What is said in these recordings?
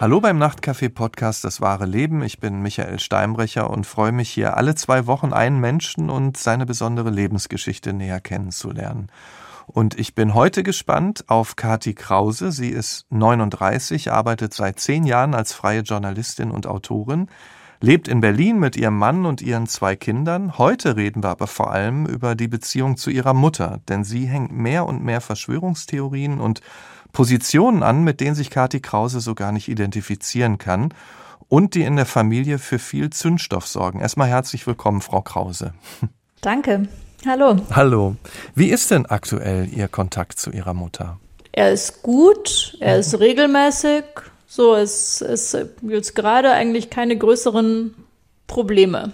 Hallo beim Nachtcafé-Podcast Das wahre Leben. Ich bin Michael Steinbrecher und freue mich hier alle zwei Wochen einen Menschen und seine besondere Lebensgeschichte näher kennenzulernen. Und ich bin heute gespannt auf Kati Krause. Sie ist 39, arbeitet seit zehn Jahren als freie Journalistin und Autorin, lebt in Berlin mit ihrem Mann und ihren zwei Kindern. Heute reden wir aber vor allem über die Beziehung zu ihrer Mutter, denn sie hängt mehr und mehr Verschwörungstheorien und Positionen an, mit denen sich Kati Krause so gar nicht identifizieren kann und die in der Familie für viel Zündstoff sorgen. Erstmal herzlich willkommen, Frau Krause. Danke. Hallo. Hallo. Wie ist denn aktuell Ihr Kontakt zu Ihrer Mutter? Er ist gut, er ist regelmäßig. So, es ist jetzt gerade eigentlich keine größeren Probleme.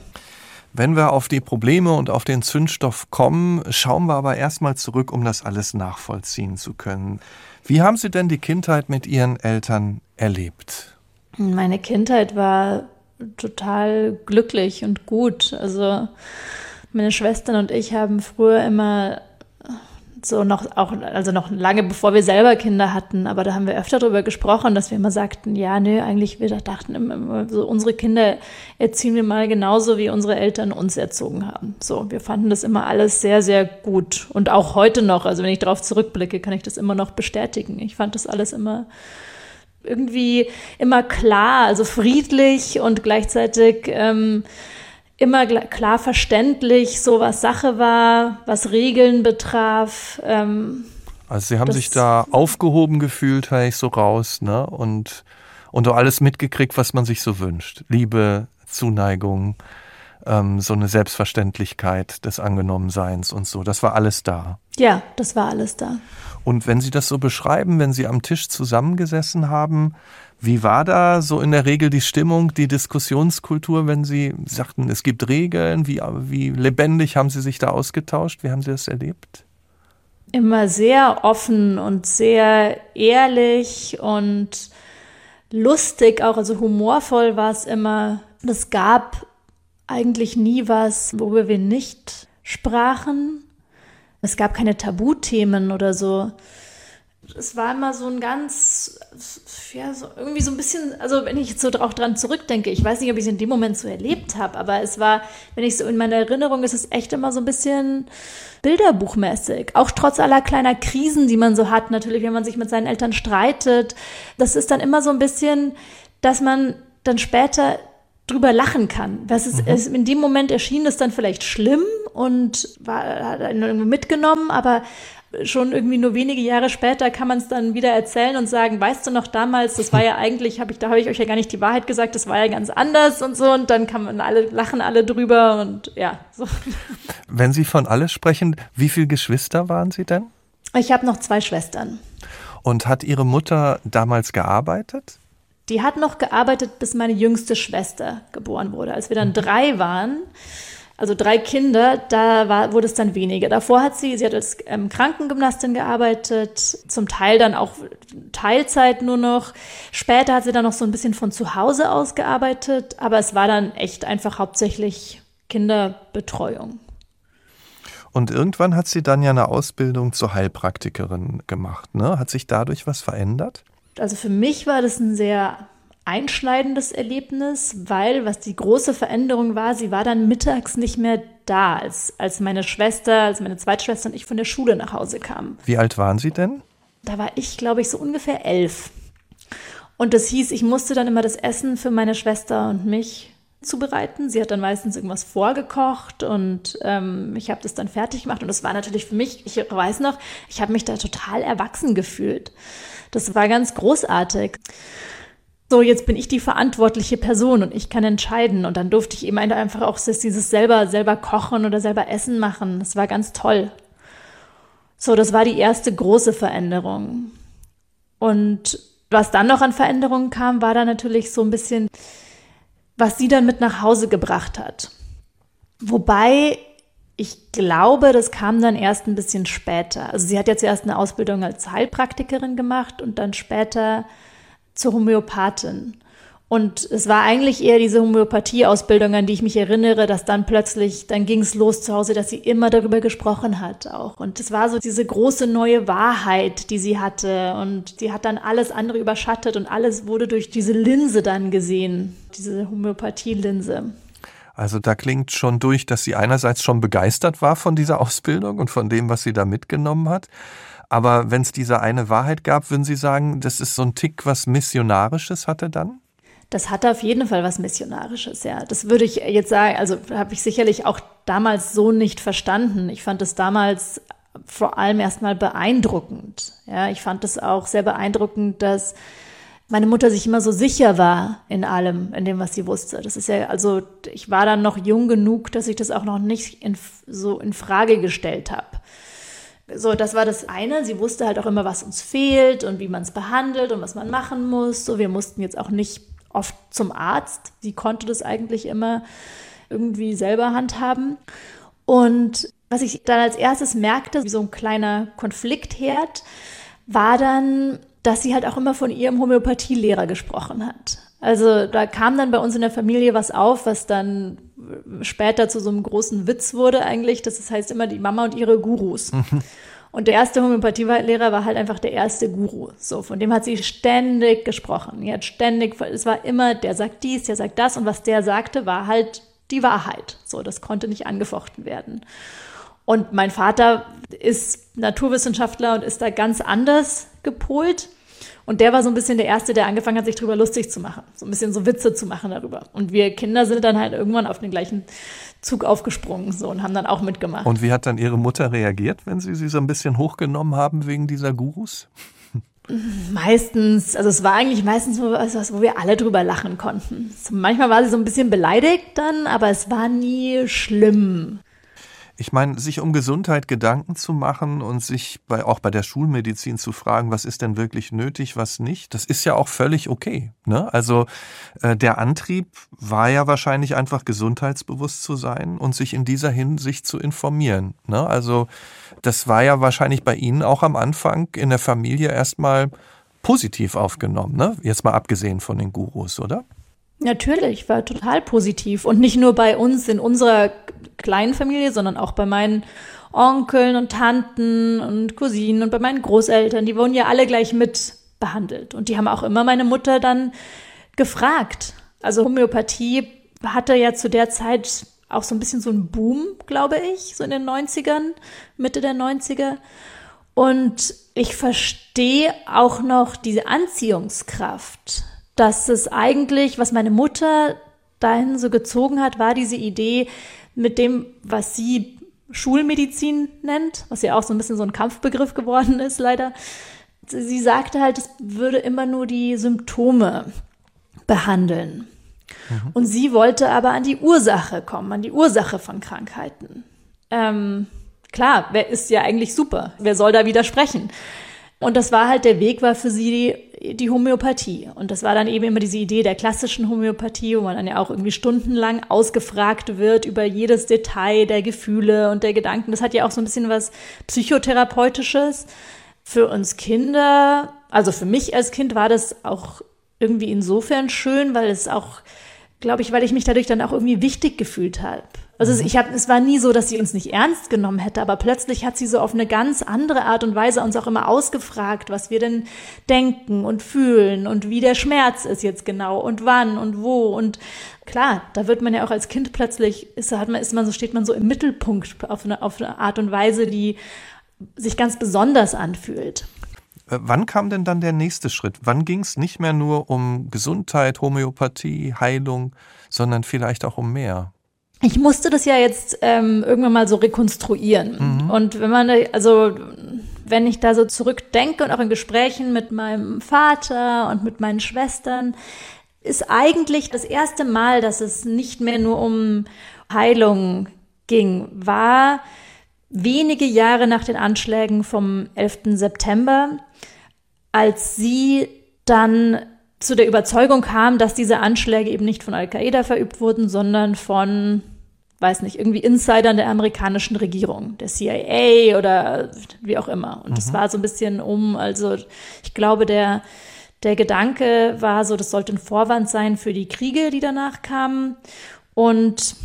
Wenn wir auf die Probleme und auf den Zündstoff kommen, schauen wir aber erstmal zurück, um das alles nachvollziehen zu können. Wie haben Sie denn die Kindheit mit Ihren Eltern erlebt? Meine Kindheit war total glücklich und gut. Also meine Schwestern und ich haben früher immer so noch auch, also noch lange bevor wir selber Kinder hatten, aber da haben wir öfter darüber gesprochen, dass wir immer sagten, ja, nö, eigentlich, wir dachten immer, so unsere Kinder erziehen wir mal genauso, wie unsere Eltern uns erzogen haben. So, wir fanden das immer alles sehr, sehr gut. Und auch heute noch, also wenn ich darauf zurückblicke, kann ich das immer noch bestätigen. Ich fand das alles immer irgendwie immer klar, also friedlich und gleichzeitig ähm, immer klar verständlich, so was Sache war, was Regeln betraf. Ähm, also Sie haben sich da aufgehoben gefühlt, höre ich so raus, ne? Und, und alles mitgekriegt, was man sich so wünscht. Liebe, Zuneigung, ähm, so eine Selbstverständlichkeit des Angenommenseins und so. Das war alles da. Ja, das war alles da. Und wenn Sie das so beschreiben, wenn Sie am Tisch zusammengesessen haben, wie war da so in der Regel die Stimmung, die Diskussionskultur, wenn Sie sagten, es gibt Regeln? Wie, wie lebendig haben Sie sich da ausgetauscht? Wie haben Sie das erlebt? Immer sehr offen und sehr ehrlich und lustig auch, also humorvoll war es immer. Es gab eigentlich nie was, worüber wir nicht sprachen. Es gab keine Tabuthemen oder so es war immer so ein ganz, ja, so irgendwie so ein bisschen, also wenn ich jetzt so auch dran zurückdenke, ich weiß nicht, ob ich es in dem Moment so erlebt habe, aber es war, wenn ich so in meiner Erinnerung, ist es echt immer so ein bisschen bilderbuchmäßig. Auch trotz aller kleiner Krisen, die man so hat, natürlich, wenn man sich mit seinen Eltern streitet. Das ist dann immer so ein bisschen, dass man dann später drüber lachen kann. Das ist, mhm. in dem Moment erschien das dann vielleicht schlimm und war, hat einen irgendwie mitgenommen, aber schon irgendwie nur wenige Jahre später kann man es dann wieder erzählen und sagen, weißt du noch damals, das war ja eigentlich, habe ich, da habe ich euch ja gar nicht die Wahrheit gesagt, das war ja ganz anders und so und dann kann man alle lachen alle drüber und ja. So. Wenn Sie von alles sprechen, wie viele Geschwister waren Sie denn? Ich habe noch zwei Schwestern. Und hat Ihre Mutter damals gearbeitet? Die hat noch gearbeitet, bis meine jüngste Schwester geboren wurde. Als wir dann drei waren, also drei Kinder, da war, wurde es dann weniger. Davor hat sie, sie hat als ähm, Krankengymnastin gearbeitet, zum Teil dann auch Teilzeit nur noch. Später hat sie dann noch so ein bisschen von zu Hause aus gearbeitet, aber es war dann echt einfach hauptsächlich Kinderbetreuung. Und irgendwann hat sie dann ja eine Ausbildung zur Heilpraktikerin gemacht. Ne? Hat sich dadurch was verändert? Also für mich war das ein sehr einschneidendes Erlebnis, weil was die große Veränderung war, sie war dann mittags nicht mehr da, als, als meine Schwester, als meine Zweitschwester und ich von der Schule nach Hause kamen. Wie alt waren Sie denn? Da war ich, glaube ich, so ungefähr elf. Und das hieß, ich musste dann immer das Essen für meine Schwester und mich zubereiten. Sie hat dann meistens irgendwas vorgekocht und ähm, ich habe das dann fertig gemacht. Und das war natürlich für mich, ich weiß noch, ich habe mich da total erwachsen gefühlt. Das war ganz großartig so, jetzt bin ich die verantwortliche Person und ich kann entscheiden. Und dann durfte ich eben einfach auch dieses selber, selber kochen oder selber Essen machen. Das war ganz toll. So, das war die erste große Veränderung. Und was dann noch an Veränderungen kam, war dann natürlich so ein bisschen, was sie dann mit nach Hause gebracht hat. Wobei ich glaube, das kam dann erst ein bisschen später. Also sie hat jetzt erst eine Ausbildung als Heilpraktikerin gemacht und dann später zur Homöopathin. Und es war eigentlich eher diese Homöopathie-Ausbildung, an die ich mich erinnere, dass dann plötzlich, dann ging es los zu Hause, dass sie immer darüber gesprochen hat auch. Und es war so diese große neue Wahrheit, die sie hatte. Und sie hat dann alles andere überschattet und alles wurde durch diese Linse dann gesehen, diese Homöopathie-Linse. Also da klingt schon durch, dass sie einerseits schon begeistert war von dieser Ausbildung und von dem, was sie da mitgenommen hat. Aber wenn es diese eine Wahrheit gab, würden Sie sagen, das ist so ein Tick, was Missionarisches hatte dann? Das hatte auf jeden Fall was Missionarisches, ja. Das würde ich jetzt sagen, also habe ich sicherlich auch damals so nicht verstanden. Ich fand es damals vor allem erstmal beeindruckend. Ja, ich fand es auch sehr beeindruckend, dass meine Mutter sich immer so sicher war in allem, in dem, was sie wusste. Das ist ja, also ich war dann noch jung genug, dass ich das auch noch nicht in, so in Frage gestellt habe. So, das war das eine. Sie wusste halt auch immer, was uns fehlt und wie man es behandelt und was man machen muss. So, wir mussten jetzt auch nicht oft zum Arzt. Sie konnte das eigentlich immer irgendwie selber handhaben. Und was ich dann als erstes merkte, wie so ein kleiner Konfliktherd, war dann, dass sie halt auch immer von ihrem Homöopathielehrer gesprochen hat. Also da kam dann bei uns in der Familie was auf, was dann später zu so einem großen Witz wurde eigentlich. Das heißt immer die Mama und ihre Gurus. Und der erste Homöopathielehrer war halt einfach der erste Guru. So, von dem hat sie ständig gesprochen. Die hat ständig, es war immer, der sagt dies, der sagt das. Und was der sagte, war halt die Wahrheit. So, das konnte nicht angefochten werden. Und mein Vater ist Naturwissenschaftler und ist da ganz anders gepolt. Und der war so ein bisschen der Erste, der angefangen hat, sich darüber lustig zu machen. So ein bisschen so Witze zu machen darüber. Und wir Kinder sind dann halt irgendwann auf den gleichen Zug aufgesprungen so und haben dann auch mitgemacht. Und wie hat dann Ihre Mutter reagiert, wenn Sie sie so ein bisschen hochgenommen haben wegen dieser Gurus? Meistens, also es war eigentlich meistens was, wo wir alle drüber lachen konnten. Manchmal war sie so ein bisschen beleidigt dann, aber es war nie schlimm. Ich meine, sich um Gesundheit Gedanken zu machen und sich bei, auch bei der Schulmedizin zu fragen, was ist denn wirklich nötig, was nicht, das ist ja auch völlig okay. Ne? Also äh, der Antrieb war ja wahrscheinlich einfach gesundheitsbewusst zu sein und sich in dieser Hinsicht zu informieren. Ne? Also das war ja wahrscheinlich bei Ihnen auch am Anfang in der Familie erstmal positiv aufgenommen, ne? Jetzt mal abgesehen von den Gurus, oder? Natürlich, war total positiv. Und nicht nur bei uns in unserer kleinen Familie, sondern auch bei meinen Onkeln und Tanten und Cousinen und bei meinen Großeltern. Die wurden ja alle gleich mit behandelt. Und die haben auch immer meine Mutter dann gefragt. Also Homöopathie hatte ja zu der Zeit auch so ein bisschen so einen Boom, glaube ich, so in den 90ern, Mitte der 90er. Und ich verstehe auch noch diese Anziehungskraft dass es eigentlich, was meine Mutter dahin so gezogen hat, war diese Idee mit dem, was sie Schulmedizin nennt, was ja auch so ein bisschen so ein Kampfbegriff geworden ist, leider. Sie sagte halt, es würde immer nur die Symptome behandeln. Mhm. Und sie wollte aber an die Ursache kommen, an die Ursache von Krankheiten. Ähm, klar, wer ist ja eigentlich super? Wer soll da widersprechen? Und das war halt der Weg, war für sie die, die Homöopathie. Und das war dann eben immer diese Idee der klassischen Homöopathie, wo man dann ja auch irgendwie stundenlang ausgefragt wird über jedes Detail der Gefühle und der Gedanken. Das hat ja auch so ein bisschen was Psychotherapeutisches. Für uns Kinder, also für mich als Kind war das auch irgendwie insofern schön, weil es auch, glaube ich, weil ich mich dadurch dann auch irgendwie wichtig gefühlt habe. Also mhm. ich habe, es war nie so, dass sie uns nicht ernst genommen hätte, aber plötzlich hat sie so auf eine ganz andere Art und Weise uns auch immer ausgefragt, was wir denn denken und fühlen und wie der Schmerz ist jetzt genau und wann und wo und klar, da wird man ja auch als Kind plötzlich ist, hat man, ist man so steht man so im Mittelpunkt auf eine, auf eine Art und Weise, die sich ganz besonders anfühlt. Äh, wann kam denn dann der nächste Schritt? Wann ging es nicht mehr nur um Gesundheit, Homöopathie, Heilung, sondern vielleicht auch um mehr? Ich musste das ja jetzt ähm, irgendwann mal so rekonstruieren. Mhm. Und wenn man, also wenn ich da so zurückdenke und auch in Gesprächen mit meinem Vater und mit meinen Schwestern, ist eigentlich das erste Mal, dass es nicht mehr nur um Heilung ging, war wenige Jahre nach den Anschlägen vom 11. September, als sie dann zu der Überzeugung kam, dass diese Anschläge eben nicht von Al-Qaida verübt wurden, sondern von weiß nicht, irgendwie Insidern der amerikanischen Regierung, der CIA oder wie auch immer. Und mhm. das war so ein bisschen um, also ich glaube, der, Der Gedanke war so, das sollte ein Vorwand sein für die Kriege, die danach kamen. Und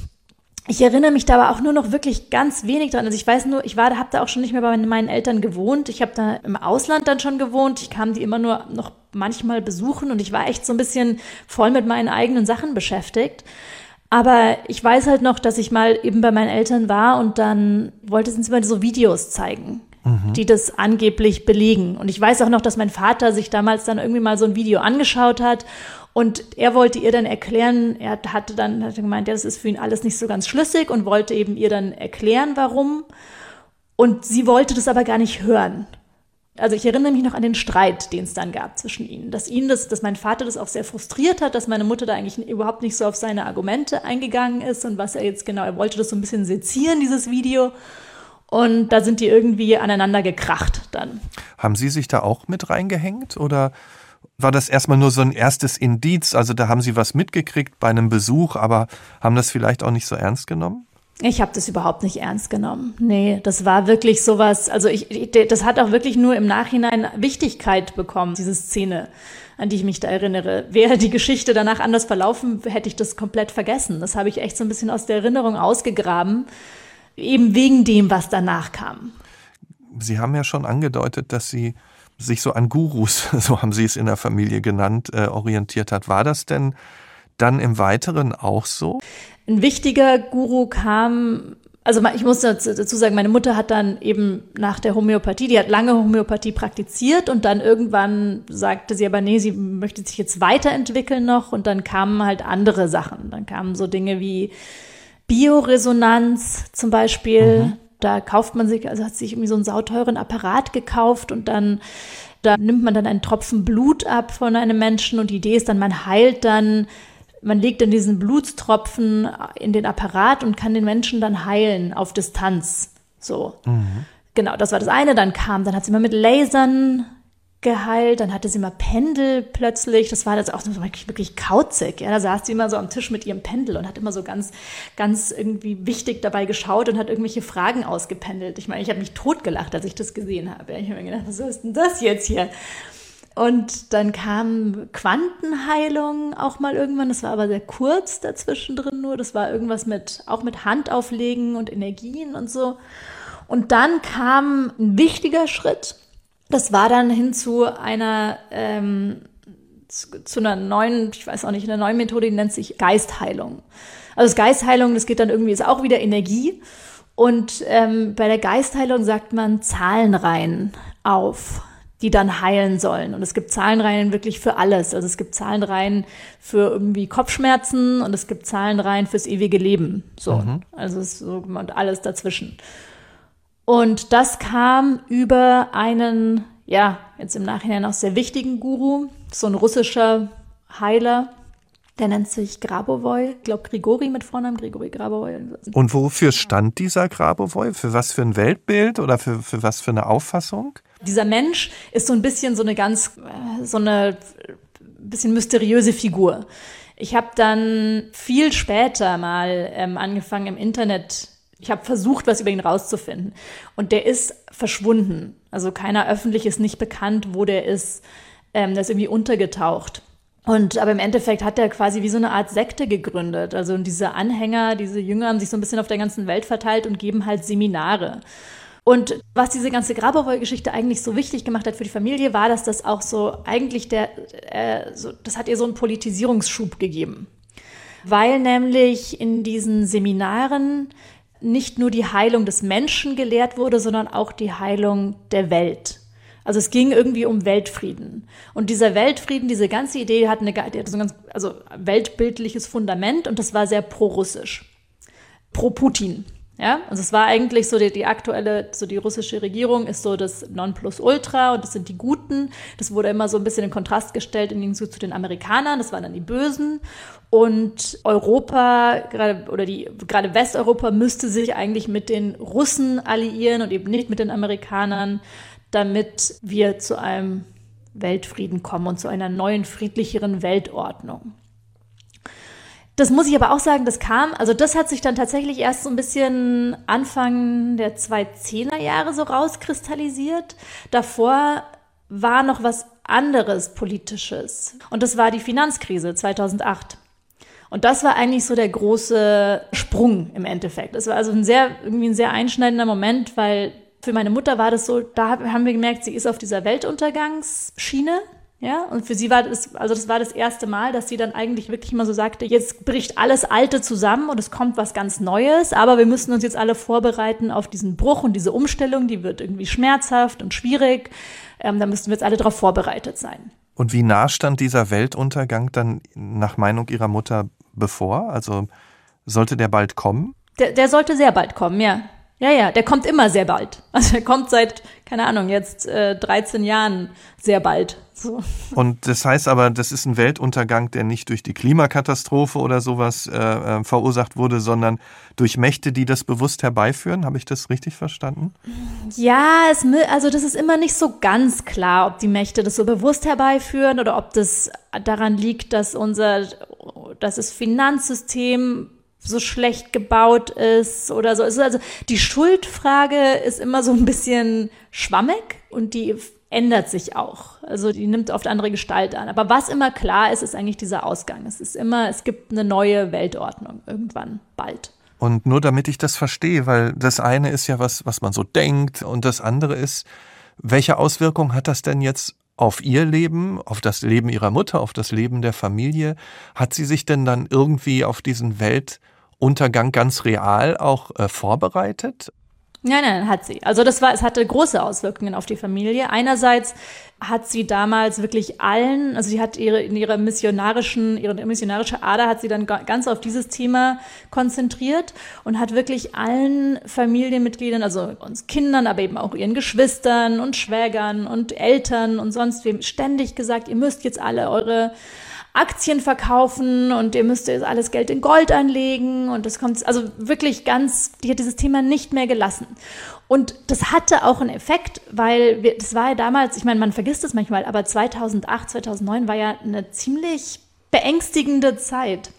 ich erinnere mich da aber auch nur noch wirklich ganz wenig dran. Also ich weiß nur, ich war, habe da auch schon nicht mehr bei meinen Eltern gewohnt. Ich habe da im Ausland dann schon gewohnt. Ich kam die immer nur noch manchmal besuchen und ich war echt so ein bisschen voll mit meinen eigenen Sachen beschäftigt. Aber ich weiß halt noch, dass ich mal eben bei meinen Eltern war und dann wollte sie uns immer so Videos zeigen, mhm. die das angeblich belegen. Und ich weiß auch noch, dass mein Vater sich damals dann irgendwie mal so ein Video angeschaut hat und er wollte ihr dann erklären, er hatte dann hatte gemeint, ja, das ist für ihn alles nicht so ganz schlüssig und wollte eben ihr dann erklären, warum. Und sie wollte das aber gar nicht hören. Also ich erinnere mich noch an den Streit, den es dann gab zwischen ihnen. Dass ihn das, dass mein Vater das auch sehr frustriert hat, dass meine Mutter da eigentlich überhaupt nicht so auf seine Argumente eingegangen ist und was er jetzt genau, er wollte das so ein bisschen sezieren, dieses Video. Und da sind die irgendwie aneinander gekracht dann. Haben Sie sich da auch mit reingehängt oder war das erstmal nur so ein erstes Indiz? Also da haben Sie was mitgekriegt bei einem Besuch, aber haben das vielleicht auch nicht so ernst genommen? Ich habe das überhaupt nicht ernst genommen. Nee, das war wirklich sowas, also ich, das hat auch wirklich nur im Nachhinein Wichtigkeit bekommen, diese Szene, an die ich mich da erinnere. Wäre die Geschichte danach anders verlaufen, hätte ich das komplett vergessen. Das habe ich echt so ein bisschen aus der Erinnerung ausgegraben, eben wegen dem, was danach kam. Sie haben ja schon angedeutet, dass Sie sich so an Gurus, so haben Sie es in der Familie genannt, äh, orientiert hat. War das denn dann im Weiteren auch so? Ein wichtiger Guru kam, also ich muss dazu sagen, meine Mutter hat dann eben nach der Homöopathie, die hat lange Homöopathie praktiziert und dann irgendwann sagte sie aber, nee, sie möchte sich jetzt weiterentwickeln noch und dann kamen halt andere Sachen. Dann kamen so Dinge wie Bioresonanz zum Beispiel. Mhm. Da kauft man sich, also hat sich irgendwie so einen sauteuren Apparat gekauft und dann da nimmt man dann einen Tropfen Blut ab von einem Menschen und die Idee ist dann, man heilt dann man legt dann diesen Blutstropfen in den Apparat und kann den Menschen dann heilen auf Distanz. So. Mhm. Genau, das war das eine. Dann kam, dann hat sie mal mit Lasern geheilt, dann hatte sie mal Pendel plötzlich. Das war das auch wirklich, wirklich kauzig. Ja, da saß sie immer so am Tisch mit ihrem Pendel und hat immer so ganz, ganz irgendwie wichtig dabei geschaut und hat irgendwelche Fragen ausgependelt. Ich meine, ich habe mich totgelacht, als ich das gesehen habe. Ich habe mir gedacht, was ist denn das jetzt hier? Und dann kam Quantenheilung auch mal irgendwann. Das war aber sehr kurz dazwischen drin nur. Das war irgendwas mit, auch mit Handauflegen und Energien und so. Und dann kam ein wichtiger Schritt. Das war dann hin zu einer, ähm, zu, zu einer neuen, ich weiß auch nicht, einer neuen Methode, die nennt sich Geistheilung. Also das Geistheilung, das geht dann irgendwie, ist auch wieder Energie. Und ähm, bei der Geistheilung sagt man Zahlenreihen auf die dann heilen sollen. Und es gibt Zahlenreihen wirklich für alles. Also es gibt Zahlenreihen für irgendwie Kopfschmerzen und es gibt Zahlenreihen fürs ewige Leben. So. Mhm. Also es ist so und alles dazwischen. Und das kam über einen, ja, jetzt im Nachhinein auch sehr wichtigen Guru, so ein russischer Heiler, der nennt sich Grabovoi, ich glaube Grigori mit Vornamen, Grigori Grabovoi. Und wofür stand dieser Grabovoi? Für was für ein Weltbild oder für, für was für eine Auffassung? Dieser Mensch ist so ein bisschen so eine ganz, äh, so eine bisschen mysteriöse Figur. Ich habe dann viel später mal ähm, angefangen im Internet. Ich habe versucht, was über ihn rauszufinden. Und der ist verschwunden. Also keiner öffentlich ist nicht bekannt, wo der ist. Ähm, der ist irgendwie untergetaucht. Und aber im Endeffekt hat er quasi wie so eine Art Sekte gegründet. Also diese Anhänger, diese Jünger haben sich so ein bisschen auf der ganzen Welt verteilt und geben halt Seminare. Und was diese ganze Grabowoy-Geschichte eigentlich so wichtig gemacht hat für die Familie, war, dass das auch so eigentlich der, äh, so, das hat ihr so einen Politisierungsschub gegeben. Weil nämlich in diesen Seminaren nicht nur die Heilung des Menschen gelehrt wurde, sondern auch die Heilung der Welt. Also es ging irgendwie um Weltfrieden. Und dieser Weltfrieden, diese ganze Idee hat, eine, hat so ein ganz, also weltbildliches Fundament und das war sehr pro-russisch. Pro-Putin. Ja, also es war eigentlich so die, die aktuelle, so die russische Regierung ist so das Nonplusultra und das sind die Guten. Das wurde immer so ein bisschen in Kontrast gestellt in Gegensatz zu den Amerikanern. Das waren dann die Bösen. Und Europa, gerade, oder die, gerade Westeuropa müsste sich eigentlich mit den Russen alliieren und eben nicht mit den Amerikanern, damit wir zu einem Weltfrieden kommen und zu einer neuen, friedlicheren Weltordnung. Das muss ich aber auch sagen, das kam, also das hat sich dann tatsächlich erst so ein bisschen Anfang der 2010er Jahre so rauskristallisiert. Davor war noch was anderes Politisches. Und das war die Finanzkrise 2008. Und das war eigentlich so der große Sprung im Endeffekt. Es war also ein sehr, irgendwie ein sehr einschneidender Moment, weil für meine Mutter war das so, da haben wir gemerkt, sie ist auf dieser Weltuntergangsschiene. Ja, und für sie war das, also das war das erste Mal, dass sie dann eigentlich wirklich mal so sagte, jetzt bricht alles Alte zusammen und es kommt was ganz Neues, aber wir müssen uns jetzt alle vorbereiten auf diesen Bruch und diese Umstellung, die wird irgendwie schmerzhaft und schwierig. Ähm, da müssen wir jetzt alle darauf vorbereitet sein. Und wie nah stand dieser Weltuntergang dann nach Meinung Ihrer Mutter bevor? Also sollte der bald kommen? Der, der sollte sehr bald kommen, ja. Ja, ja, der kommt immer sehr bald. Also er kommt seit, keine Ahnung, jetzt äh, 13 Jahren sehr bald. So. Und das heißt aber, das ist ein Weltuntergang, der nicht durch die Klimakatastrophe oder sowas äh, äh, verursacht wurde, sondern durch Mächte, die das bewusst herbeiführen. Habe ich das richtig verstanden? Ja, es, also das ist immer nicht so ganz klar, ob die Mächte das so bewusst herbeiführen oder ob das daran liegt, dass unser, dass das Finanzsystem so schlecht gebaut ist oder so. Also die Schuldfrage ist immer so ein bisschen schwammig und die ändert sich auch. Also die nimmt oft andere Gestalt an. Aber was immer klar ist, ist eigentlich dieser Ausgang. Es ist immer, es gibt eine neue Weltordnung irgendwann bald. Und nur damit ich das verstehe, weil das eine ist ja was, was man so denkt und das andere ist, welche Auswirkungen hat das denn jetzt auf ihr Leben, auf das Leben ihrer Mutter, auf das Leben der Familie? Hat sie sich denn dann irgendwie auf diesen Welt Untergang ganz real auch äh, vorbereitet? Nein, nein, hat sie. Also das war, es hatte große Auswirkungen auf die Familie. Einerseits hat sie damals wirklich allen, also sie hat ihre, in ihrer missionarischen, ihre missionarische Ader hat sie dann ganz auf dieses Thema konzentriert und hat wirklich allen Familienmitgliedern, also uns Kindern, aber eben auch ihren Geschwistern und Schwägern und Eltern und sonst wem ständig gesagt, ihr müsst jetzt alle eure Aktien verkaufen und ihr müsst jetzt alles Geld in Gold anlegen und das kommt also wirklich ganz, die hat dieses Thema nicht mehr gelassen. Und das hatte auch einen Effekt, weil wir, das war ja damals, ich meine, man vergisst es manchmal, aber 2008, 2009 war ja eine ziemlich beängstigende Zeit.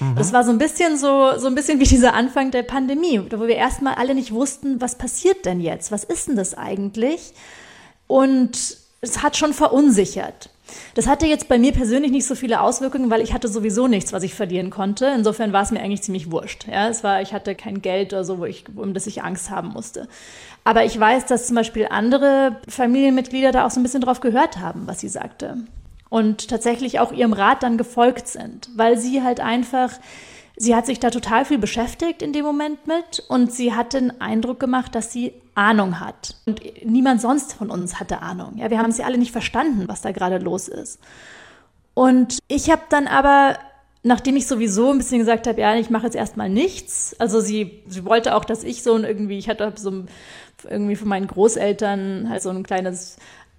Mhm. Das war so ein bisschen so, so ein bisschen wie dieser Anfang der Pandemie, wo wir erstmal alle nicht wussten, was passiert denn jetzt? Was ist denn das eigentlich? Und es hat schon verunsichert. Das hatte jetzt bei mir persönlich nicht so viele Auswirkungen, weil ich hatte sowieso nichts, was ich verlieren konnte. Insofern war es mir eigentlich ziemlich wurscht. Ja, es war, ich hatte kein Geld oder so, wo ich, um das ich Angst haben musste. Aber ich weiß, dass zum Beispiel andere Familienmitglieder da auch so ein bisschen drauf gehört haben, was sie sagte. Und tatsächlich auch ihrem Rat dann gefolgt sind, weil sie halt einfach Sie hat sich da total viel beschäftigt in dem Moment mit und sie hat den Eindruck gemacht, dass sie Ahnung hat. Und niemand sonst von uns hatte Ahnung. Ja, wir haben sie alle nicht verstanden, was da gerade los ist. Und ich habe dann aber, nachdem ich sowieso ein bisschen gesagt habe, ja, ich mache jetzt erstmal nichts. Also sie, sie wollte auch, dass ich so ein irgendwie, ich hatte so irgendwie von meinen Großeltern halt so ein kleines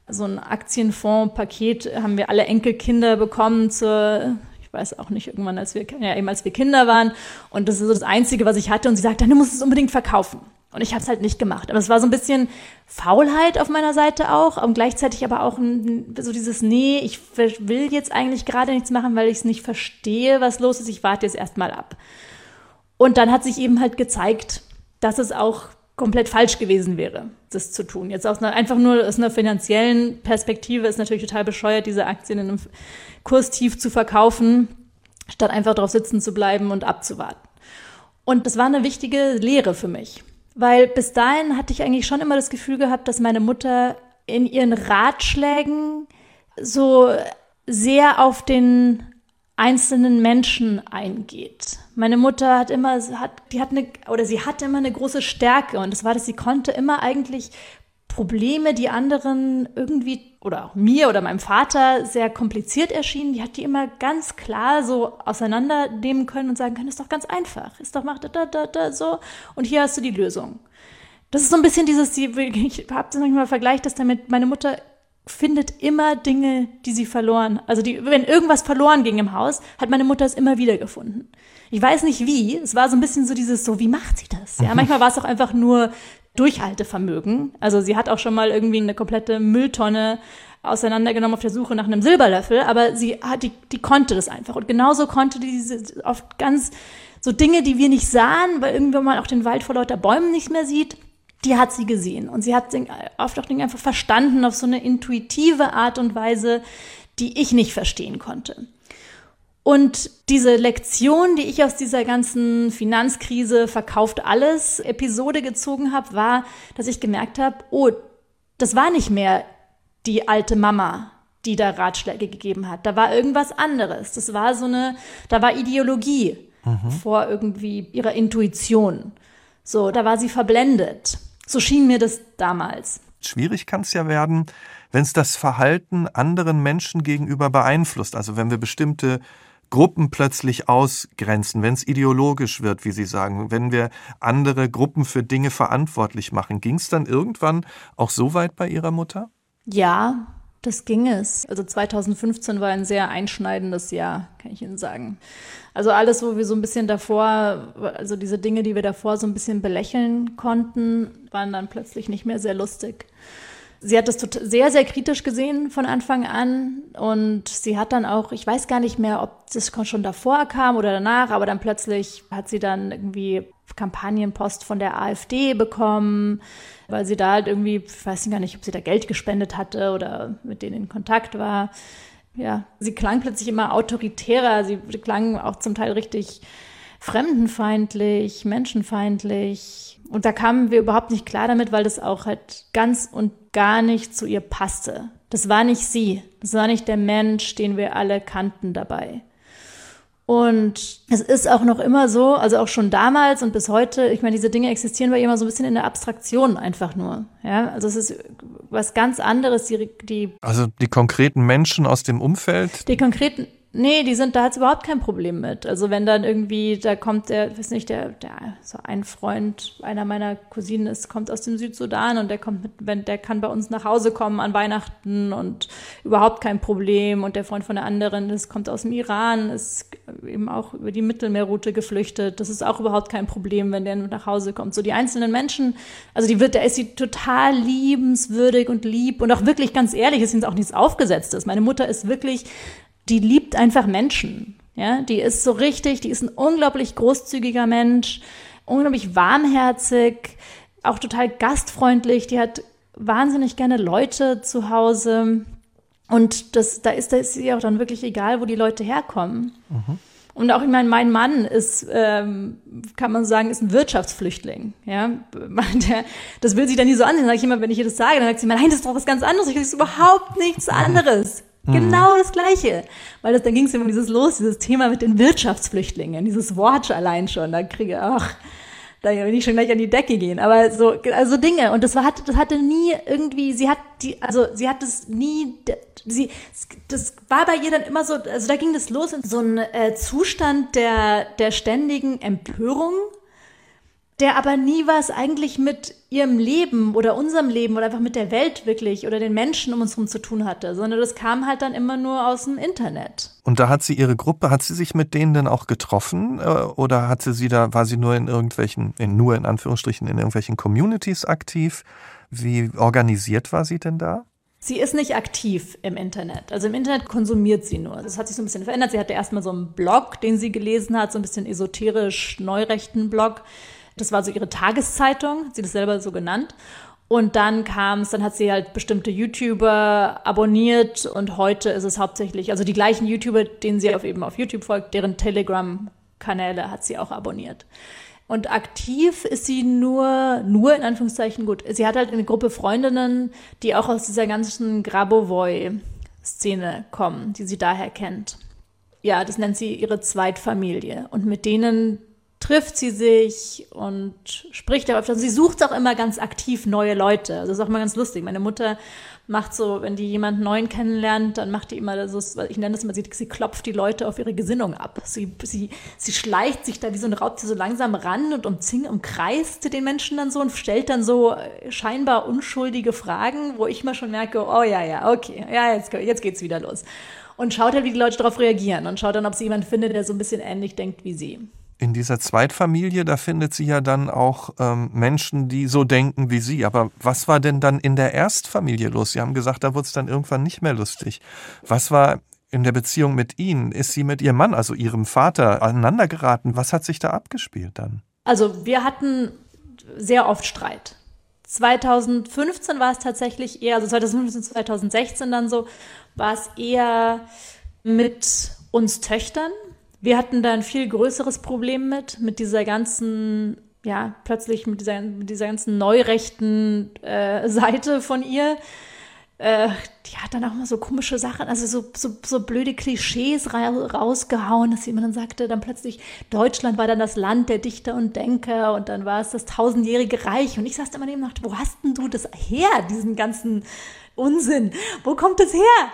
so ein Aktienfonds-Paket haben wir alle Enkelkinder bekommen zur weiß auch nicht, irgendwann, als wir, ja, eben als wir Kinder waren. Und das ist so das Einzige, was ich hatte. Und sie sagte, du musst es unbedingt verkaufen. Und ich habe es halt nicht gemacht. Aber es war so ein bisschen Faulheit auf meiner Seite auch und gleichzeitig aber auch so dieses, nee, ich will jetzt eigentlich gerade nichts machen, weil ich es nicht verstehe, was los ist. Ich warte jetzt erstmal ab. Und dann hat sich eben halt gezeigt, dass es auch komplett falsch gewesen wäre, das zu tun. Jetzt aus einer, einfach nur aus einer finanziellen Perspektive ist natürlich total bescheuert, diese Aktien in einem Kurstief zu verkaufen, statt einfach drauf sitzen zu bleiben und abzuwarten. Und das war eine wichtige Lehre für mich, weil bis dahin hatte ich eigentlich schon immer das Gefühl gehabt, dass meine Mutter in ihren Ratschlägen so sehr auf den einzelnen Menschen eingeht. Meine Mutter hat immer, hat, die hat eine, oder sie hatte immer eine große Stärke und das war, dass sie konnte immer eigentlich Probleme, die anderen irgendwie oder auch mir oder meinem Vater sehr kompliziert erschienen, die hat die immer ganz klar so auseinandernehmen können und sagen können, ist doch ganz einfach, ist doch mach da da da da so und hier hast du die Lösung. Das ist so ein bisschen dieses, ich habe das manchmal vergleicht das damit, meine Mutter findet immer Dinge, die sie verloren. Also die, wenn irgendwas verloren ging im Haus, hat meine Mutter es immer wieder gefunden. Ich weiß nicht wie. Es war so ein bisschen so dieses so, wie macht sie das? Ja, manchmal war es auch einfach nur Durchhaltevermögen. Also sie hat auch schon mal irgendwie eine komplette Mülltonne auseinandergenommen auf der Suche nach einem Silberlöffel, aber sie hat, die, die konnte das einfach. Und genauso konnte diese oft ganz so Dinge, die wir nicht sahen, weil irgendwann man auch den Wald vor lauter Bäumen nicht mehr sieht, die hat sie gesehen. Und sie hat oft auch Dinge einfach verstanden auf so eine intuitive Art und Weise, die ich nicht verstehen konnte. Und diese Lektion, die ich aus dieser ganzen Finanzkrise verkauft alles Episode gezogen habe, war, dass ich gemerkt habe, oh, das war nicht mehr die alte Mama, die da Ratschläge gegeben hat. Da war irgendwas anderes. Das war so eine, da war Ideologie mhm. vor irgendwie ihrer Intuition. So, da war sie verblendet. So schien mir das damals. Schwierig kann es ja werden, wenn es das Verhalten anderen Menschen gegenüber beeinflusst. Also wenn wir bestimmte Gruppen plötzlich ausgrenzen, wenn es ideologisch wird, wie Sie sagen, wenn wir andere Gruppen für Dinge verantwortlich machen. Ging es dann irgendwann auch so weit bei Ihrer Mutter? Ja, das ging es. Also 2015 war ein sehr einschneidendes Jahr, kann ich Ihnen sagen. Also alles, wo wir so ein bisschen davor, also diese Dinge, die wir davor so ein bisschen belächeln konnten, waren dann plötzlich nicht mehr sehr lustig sie hat das sehr, sehr kritisch gesehen von Anfang an und sie hat dann auch, ich weiß gar nicht mehr, ob das schon davor kam oder danach, aber dann plötzlich hat sie dann irgendwie Kampagnenpost von der AfD bekommen, weil sie da halt irgendwie, ich weiß gar nicht, ob sie da Geld gespendet hatte oder mit denen in Kontakt war. Ja, sie klang plötzlich immer autoritärer, sie klang auch zum Teil richtig fremdenfeindlich, menschenfeindlich. Und da kamen wir überhaupt nicht klar damit, weil das auch halt ganz und gar nicht zu ihr passte. Das war nicht sie. Das war nicht der Mensch, den wir alle kannten dabei. Und es ist auch noch immer so, also auch schon damals und bis heute, ich meine, diese Dinge existieren bei ihr immer so ein bisschen in der Abstraktion einfach nur. Ja, also es ist was ganz anderes, die, die Also die konkreten Menschen aus dem Umfeld? Die konkreten, Nee, die sind, da hat überhaupt kein Problem mit. Also wenn dann irgendwie, da kommt der, weiß nicht, der, der, so ein Freund, einer meiner Cousinen ist, kommt aus dem Südsudan und der kommt mit, wenn, der kann bei uns nach Hause kommen an Weihnachten und überhaupt kein Problem. Und der Freund von der anderen ist, kommt aus dem Iran, ist eben auch über die Mittelmeerroute geflüchtet. Das ist auch überhaupt kein Problem, wenn der nach Hause kommt. So die einzelnen Menschen, also die wird, da ist sie total liebenswürdig und lieb und auch wirklich ganz ehrlich, ist auch nichts Aufgesetztes. Meine Mutter ist wirklich die liebt einfach Menschen. Ja, die ist so richtig, die ist ein unglaublich großzügiger Mensch, unglaublich warmherzig, auch total gastfreundlich. Die hat wahnsinnig gerne Leute zu Hause. Und das, da ist, da ist ihr auch dann wirklich egal, wo die Leute herkommen. Mhm. Und auch, ich meine, mein Mann ist, ähm, kann man sagen, ist ein Wirtschaftsflüchtling. Ja, Der, das will sie dann nie so ansehen. Sag ich immer, wenn ich ihr das sage, dann sagt sie, nein, das ist doch was ganz anderes. Ich, das ist überhaupt nichts anderes. Mhm. Genau das Gleiche. Weil das, da ging es immer dieses los, dieses Thema mit den Wirtschaftsflüchtlingen, dieses Wort allein schon, da kriege ach, da will ich schon gleich an die Decke gehen. Aber so, also Dinge. Und das war, das hatte nie irgendwie, sie hat die, also sie hat das nie, sie, das war bei ihr dann immer so, also da ging das los in so einen äh, Zustand der, der ständigen Empörung der aber nie was eigentlich mit ihrem Leben oder unserem Leben oder einfach mit der Welt wirklich oder den Menschen um uns herum zu tun hatte, sondern das kam halt dann immer nur aus dem Internet. Und da hat sie ihre Gruppe, hat sie sich mit denen denn auch getroffen äh, oder hatte sie da, war sie nur in irgendwelchen, in, nur in Anführungsstrichen, in irgendwelchen Communities aktiv? Wie organisiert war sie denn da? Sie ist nicht aktiv im Internet. Also im Internet konsumiert sie nur. Das hat sich so ein bisschen verändert. Sie hatte erstmal so einen Blog, den sie gelesen hat, so ein bisschen esoterisch neurechten Blog das war so ihre Tageszeitung, hat sie das selber so genannt. Und dann kam es, dann hat sie halt bestimmte YouTuber abonniert und heute ist es hauptsächlich, also die gleichen YouTuber, denen sie auf eben auf YouTube folgt, deren Telegram-Kanäle hat sie auch abonniert. Und aktiv ist sie nur, nur in Anführungszeichen gut. Sie hat halt eine Gruppe Freundinnen, die auch aus dieser ganzen Grabovoi-Szene kommen, die sie daher kennt. Ja, das nennt sie ihre Zweitfamilie. Und mit denen trifft sie sich und spricht ja öfter. Sie sucht auch immer ganz aktiv neue Leute. Also das ist auch immer ganz lustig. Meine Mutter macht so, wenn die jemanden neuen kennenlernt, dann macht die immer so, ich nenne das immer, sie, sie klopft die Leute auf ihre Gesinnung ab. Sie, sie, sie schleicht sich da wie so ein Raubtier so langsam ran und umzing, umkreist den Menschen dann so und stellt dann so äh, scheinbar unschuldige Fragen, wo ich mal schon merke, oh ja, ja, okay, ja, jetzt, jetzt geht's wieder los. Und schaut halt, wie die Leute darauf reagieren und schaut dann, ob sie jemanden findet, der so ein bisschen ähnlich denkt wie sie in dieser Zweitfamilie, da findet sie ja dann auch ähm, Menschen, die so denken wie sie. Aber was war denn dann in der Erstfamilie los? Sie haben gesagt, da wurde es dann irgendwann nicht mehr lustig. Was war in der Beziehung mit Ihnen? Ist sie mit Ihrem Mann, also Ihrem Vater, aneinander geraten? Was hat sich da abgespielt dann? Also wir hatten sehr oft Streit. 2015 war es tatsächlich eher, also 2015, 2016 dann so, war es eher mit uns Töchtern. Wir hatten da ein viel größeres Problem mit, mit dieser ganzen, ja, plötzlich mit dieser, mit dieser ganzen neurechten äh, Seite von ihr äh, die hat dann auch mal so komische Sachen, also so, so, so blöde Klischees ra rausgehauen, dass jemand dann sagte, dann plötzlich, Deutschland war dann das Land der Dichter und Denker und dann war es das tausendjährige Reich. Und ich saß immer neben und dachte, wo hast denn du das her, diesen ganzen Unsinn? Wo kommt das her?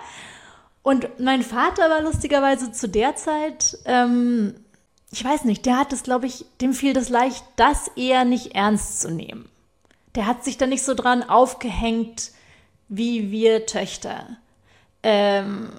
Und mein Vater war lustigerweise zu der Zeit, ähm, ich weiß nicht, der hat es, glaube ich, dem fiel das leicht, das eher nicht ernst zu nehmen. Der hat sich da nicht so dran aufgehängt, wie wir Töchter. Ähm,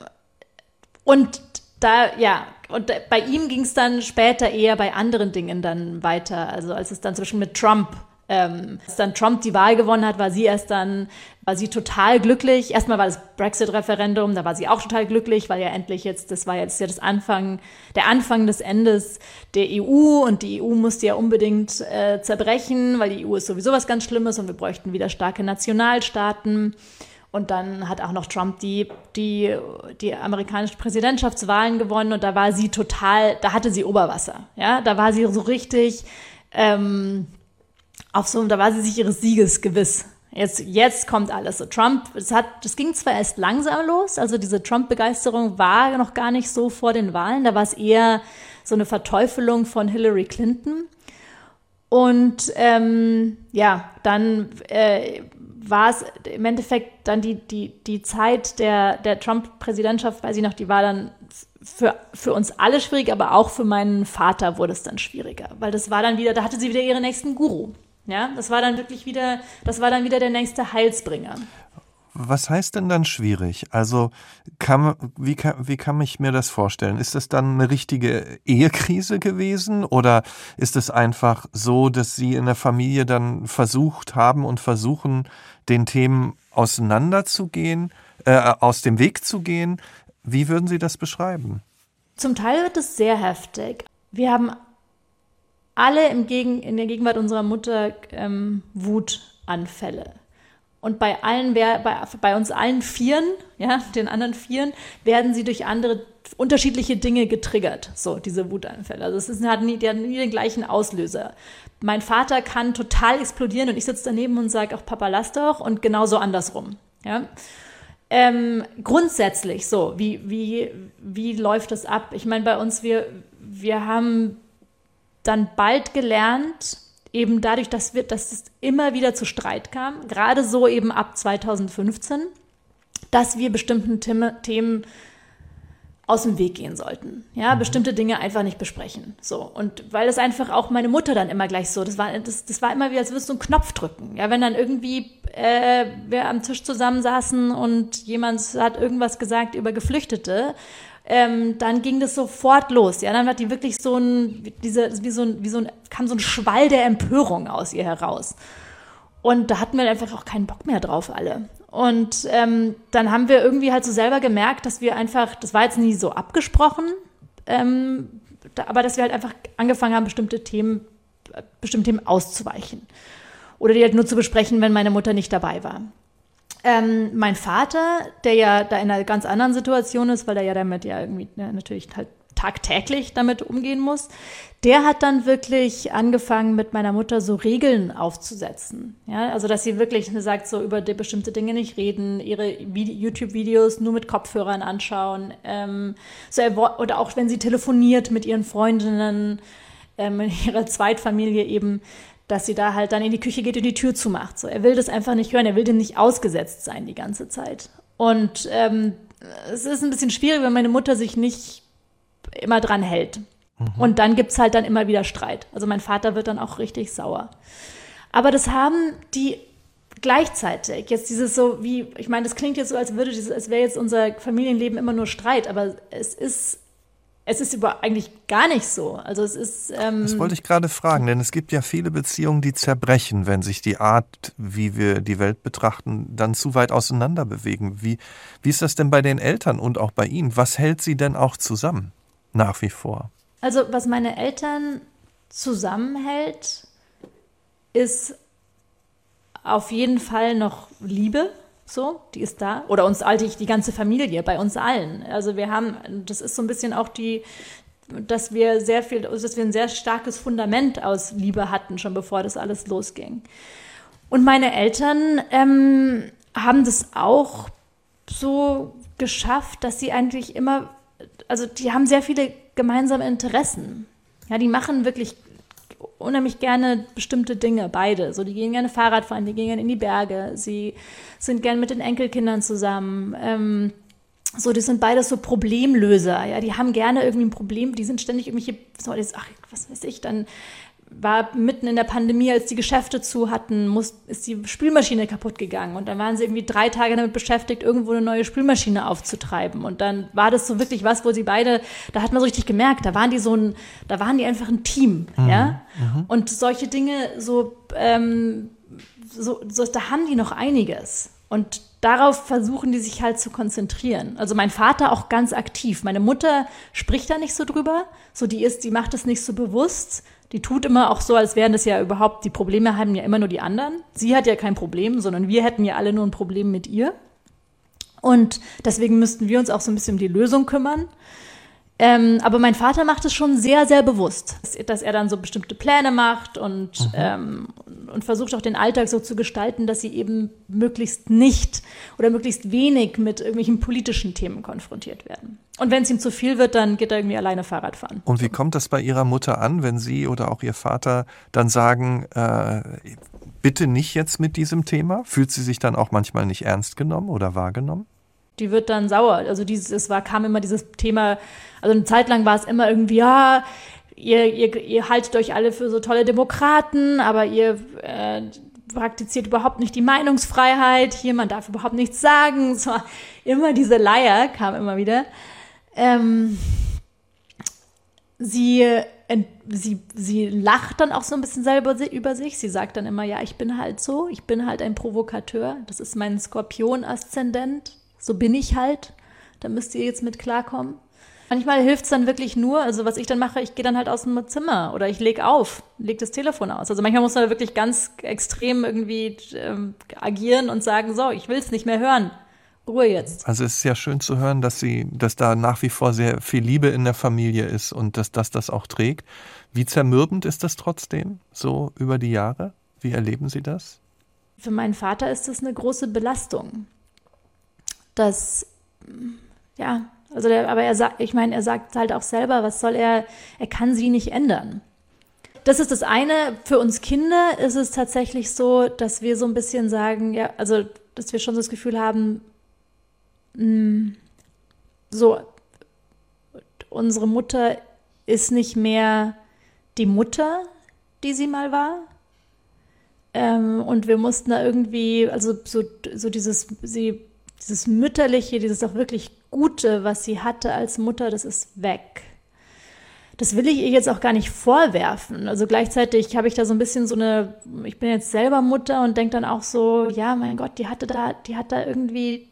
und da, ja, und bei ihm ging es dann später eher bei anderen Dingen dann weiter. Also als es dann zum Beispiel mit Trump, ähm, als dann Trump die Wahl gewonnen hat, war sie erst dann, war sie total glücklich. Erstmal war das Brexit-Referendum, da war sie auch total glücklich, weil ja endlich jetzt, das war jetzt ja das Anfang, der Anfang des Endes der EU und die EU musste ja unbedingt äh, zerbrechen, weil die EU ist sowieso was ganz Schlimmes und wir bräuchten wieder starke Nationalstaaten. Und dann hat auch noch Trump die, die, die amerikanischen Präsidentschaftswahlen gewonnen und da war sie total, da hatte sie Oberwasser. Ja, da war sie so richtig ähm, auf so, da war sie sich ihres Sieges gewiss. Jetzt, jetzt kommt alles. So Trump, es hat, das ging zwar erst langsam los, also diese Trump-Begeisterung war noch gar nicht so vor den Wahlen, da war es eher so eine Verteufelung von Hillary Clinton. Und ähm, ja, dann äh, war es im Endeffekt dann die, die, die Zeit der, der Trump-Präsidentschaft, weiß ich noch, die war dann für, für uns alle schwierig, aber auch für meinen Vater wurde es dann schwieriger, weil das war dann wieder, da hatte sie wieder ihren nächsten Guru. Ja, das war dann wirklich wieder, das war dann wieder der nächste Heilsbringer. Was heißt denn dann schwierig? Also kann, wie, kann, wie kann ich mir das vorstellen? Ist das dann eine richtige Ehekrise gewesen oder ist es einfach so, dass Sie in der Familie dann versucht haben und versuchen, den Themen auseinanderzugehen, äh, aus dem Weg zu gehen? Wie würden Sie das beschreiben? Zum Teil wird es sehr heftig. Wir haben alle im Gegen, in der Gegenwart unserer Mutter ähm, Wutanfälle. Und bei allen, bei, bei uns allen Vieren, ja, den anderen Vieren, werden sie durch andere unterschiedliche Dinge getriggert. So, diese Wutanfälle. Also es ist, hat nie, der hat nie den gleichen Auslöser. Mein Vater kann total explodieren und ich sitze daneben und sage auch Papa, lass doch und genauso andersrum. Ja. Ähm, grundsätzlich so, wie, wie, wie läuft das ab? Ich meine, bei uns, wir, wir haben dann bald gelernt, eben dadurch, dass, wir, dass es immer wieder zu Streit kam, gerade so eben ab 2015, dass wir bestimmten Themen aus dem Weg gehen sollten. Ja, mhm. bestimmte Dinge einfach nicht besprechen. So. Und weil das einfach auch meine Mutter dann immer gleich so, das war, das, das war immer wie, als würdest du einen Knopf drücken. Ja, wenn dann irgendwie äh, wir am Tisch zusammensaßen und jemand hat irgendwas gesagt über Geflüchtete ähm, dann ging das sofort los. Ja, dann hat die wirklich so ein, diese, wie so ein, wie so ein, kam so ein Schwall der Empörung aus ihr heraus. Und da hatten wir einfach auch keinen Bock mehr drauf alle. Und ähm, dann haben wir irgendwie halt so selber gemerkt, dass wir einfach, das war jetzt nie so abgesprochen, ähm, da, aber dass wir halt einfach angefangen haben, bestimmte Themen, bestimmte Themen auszuweichen. Oder die halt nur zu besprechen, wenn meine Mutter nicht dabei war. Ähm, mein Vater, der ja da in einer ganz anderen Situation ist, weil er ja damit ja irgendwie ne, natürlich halt tagtäglich damit umgehen muss, der hat dann wirklich angefangen, mit meiner Mutter so Regeln aufzusetzen. Ja, also dass sie wirklich sagt, so über bestimmte Dinge nicht reden, ihre YouTube-Videos nur mit Kopfhörern anschauen, ähm, so oder auch wenn sie telefoniert mit ihren Freundinnen, ähm, in ihrer Zweitfamilie eben, dass sie da halt dann in die Küche geht und die Tür zumacht. So, er will das einfach nicht hören, er will dem nicht ausgesetzt sein die ganze Zeit. Und ähm, es ist ein bisschen schwierig, wenn meine Mutter sich nicht immer dran hält. Mhm. Und dann gibt es halt dann immer wieder Streit. Also mein Vater wird dann auch richtig sauer. Aber das haben die gleichzeitig. Jetzt dieses so wie, ich meine, das klingt jetzt so, als würde dieses, als wäre jetzt unser Familienleben immer nur Streit, aber es ist es ist über eigentlich gar nicht so. Also es ist. Ähm das wollte ich gerade fragen, denn es gibt ja viele Beziehungen, die zerbrechen, wenn sich die Art, wie wir die Welt betrachten, dann zu weit auseinander bewegen. Wie, wie ist das denn bei den Eltern und auch bei Ihnen? Was hält sie denn auch zusammen nach wie vor? Also was meine Eltern zusammenhält, ist auf jeden Fall noch Liebe, so, die ist da. Oder uns all die, die ganze Familie, bei uns allen. Also wir haben, das ist so ein bisschen auch die, dass wir sehr viel, dass wir ein sehr starkes Fundament aus Liebe hatten, schon bevor das alles losging. Und meine Eltern ähm, haben das auch so geschafft, dass sie eigentlich immer, also die haben sehr viele gemeinsame Interessen. Ja, die machen wirklich unheimlich gerne bestimmte Dinge, beide. So, die gehen gerne Fahrrad fahren, die gehen gerne in die Berge, sie sind gerne mit den Enkelkindern zusammen. Ähm, so, das sind beides so Problemlöser, ja, die haben gerne irgendwie ein Problem, die sind ständig irgendwelche, so, ach, was weiß ich, dann war mitten in der Pandemie, als die Geschäfte zu hatten, muss, ist die Spülmaschine kaputt gegangen. Und dann waren sie irgendwie drei Tage damit beschäftigt, irgendwo eine neue Spülmaschine aufzutreiben. Und dann war das so wirklich was, wo sie beide, da hat man so richtig gemerkt, da waren die so ein, da waren die einfach ein Team, mhm. ja. Mhm. Und solche Dinge, so, ähm, so, so, da haben die noch einiges. Und darauf versuchen die sich halt zu konzentrieren. Also mein Vater auch ganz aktiv. Meine Mutter spricht da nicht so drüber. So die ist, die macht es nicht so bewusst die tut immer auch so, als wären das ja überhaupt, die Probleme haben ja immer nur die anderen. Sie hat ja kein Problem, sondern wir hätten ja alle nur ein Problem mit ihr. Und deswegen müssten wir uns auch so ein bisschen um die Lösung kümmern. Ähm, aber mein Vater macht es schon sehr, sehr bewusst, dass er dann so bestimmte Pläne macht und, mhm. ähm, und versucht auch den Alltag so zu gestalten, dass sie eben möglichst nicht oder möglichst wenig mit irgendwelchen politischen Themen konfrontiert werden. Und wenn es ihm zu viel wird, dann geht er irgendwie alleine Fahrrad fahren. Und wie kommt das bei Ihrer Mutter an, wenn Sie oder auch Ihr Vater dann sagen, äh, bitte nicht jetzt mit diesem Thema? Fühlt sie sich dann auch manchmal nicht ernst genommen oder wahrgenommen? Die wird dann sauer. Also dieses, es war, kam immer dieses Thema, also eine Zeit lang war es immer irgendwie, ja, ihr, ihr, ihr haltet euch alle für so tolle Demokraten, aber ihr äh, praktiziert überhaupt nicht die Meinungsfreiheit, hier, man darf überhaupt nichts sagen. War immer diese Leier, kam immer wieder. Ähm, sie, sie, sie lacht dann auch so ein bisschen selber über sich. Sie sagt dann immer, ja, ich bin halt so, ich bin halt ein Provokateur. Das ist mein Skorpion-Aszendent so bin ich halt, da müsst ihr jetzt mit klarkommen. Manchmal hilft es dann wirklich nur, also was ich dann mache, ich gehe dann halt aus dem Zimmer oder ich lege auf, lege das Telefon aus. Also manchmal muss man wirklich ganz extrem irgendwie ähm, agieren und sagen, so, ich will es nicht mehr hören. Ruhe jetzt. Also es ist ja schön zu hören, dass sie, dass da nach wie vor sehr viel Liebe in der Familie ist und dass das das auch trägt. Wie zermürbend ist das trotzdem, so über die Jahre? Wie erleben Sie das? Für meinen Vater ist das eine große Belastung dass, ja, also der, aber er sagt, ich meine, er sagt halt auch selber, was soll er, er kann sie nicht ändern. Das ist das eine. Für uns Kinder ist es tatsächlich so, dass wir so ein bisschen sagen, ja, also, dass wir schon das Gefühl haben, mh, hm, so, unsere Mutter ist nicht mehr die Mutter, die sie mal war. Ähm, und wir mussten da irgendwie, also so, so dieses, sie dieses Mütterliche, dieses auch wirklich Gute, was sie hatte als Mutter, das ist weg. Das will ich ihr jetzt auch gar nicht vorwerfen. Also gleichzeitig habe ich da so ein bisschen so eine, ich bin jetzt selber Mutter und denke dann auch so, ja, mein Gott, die hatte da, die hat da irgendwie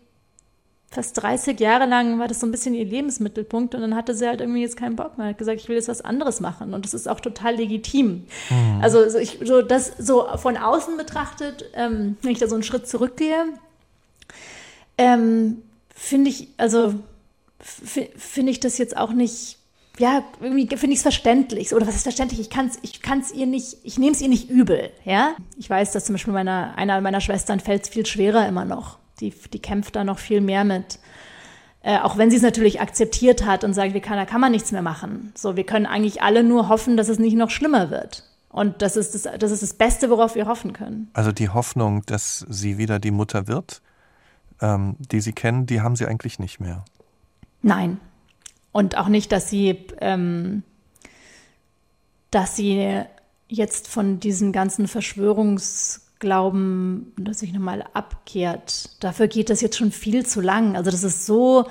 fast 30 Jahre lang war das so ein bisschen ihr Lebensmittelpunkt und dann hatte sie halt irgendwie jetzt keinen Bock mehr. Hat gesagt, ich will jetzt was anderes machen und das ist auch total legitim. Mhm. Also so, ich, so das so von außen betrachtet, ähm, wenn ich da so einen Schritt zurückgehe, ähm, finde ich, also finde ich das jetzt auch nicht, ja, irgendwie finde ich es verständlich. Oder was ist verständlich? Ich kann es ich kann's ihr nicht, ich nehme es ihr nicht übel, ja. Ich weiß, dass zum Beispiel meiner, einer meiner Schwestern fällt es viel schwerer immer noch. Die, die kämpft da noch viel mehr mit. Äh, auch wenn sie es natürlich akzeptiert hat und sagt, wie kann, da kann man nichts mehr machen. So, wir können eigentlich alle nur hoffen, dass es nicht noch schlimmer wird. Und das ist das, das ist das Beste, worauf wir hoffen können. Also die Hoffnung, dass sie wieder die Mutter wird, ähm, die Sie kennen, die haben Sie eigentlich nicht mehr. Nein. Und auch nicht, dass sie, ähm, dass sie jetzt von diesem ganzen Verschwörungsglauben, dass sich nochmal abkehrt. Dafür geht das jetzt schon viel zu lang. Also das ist so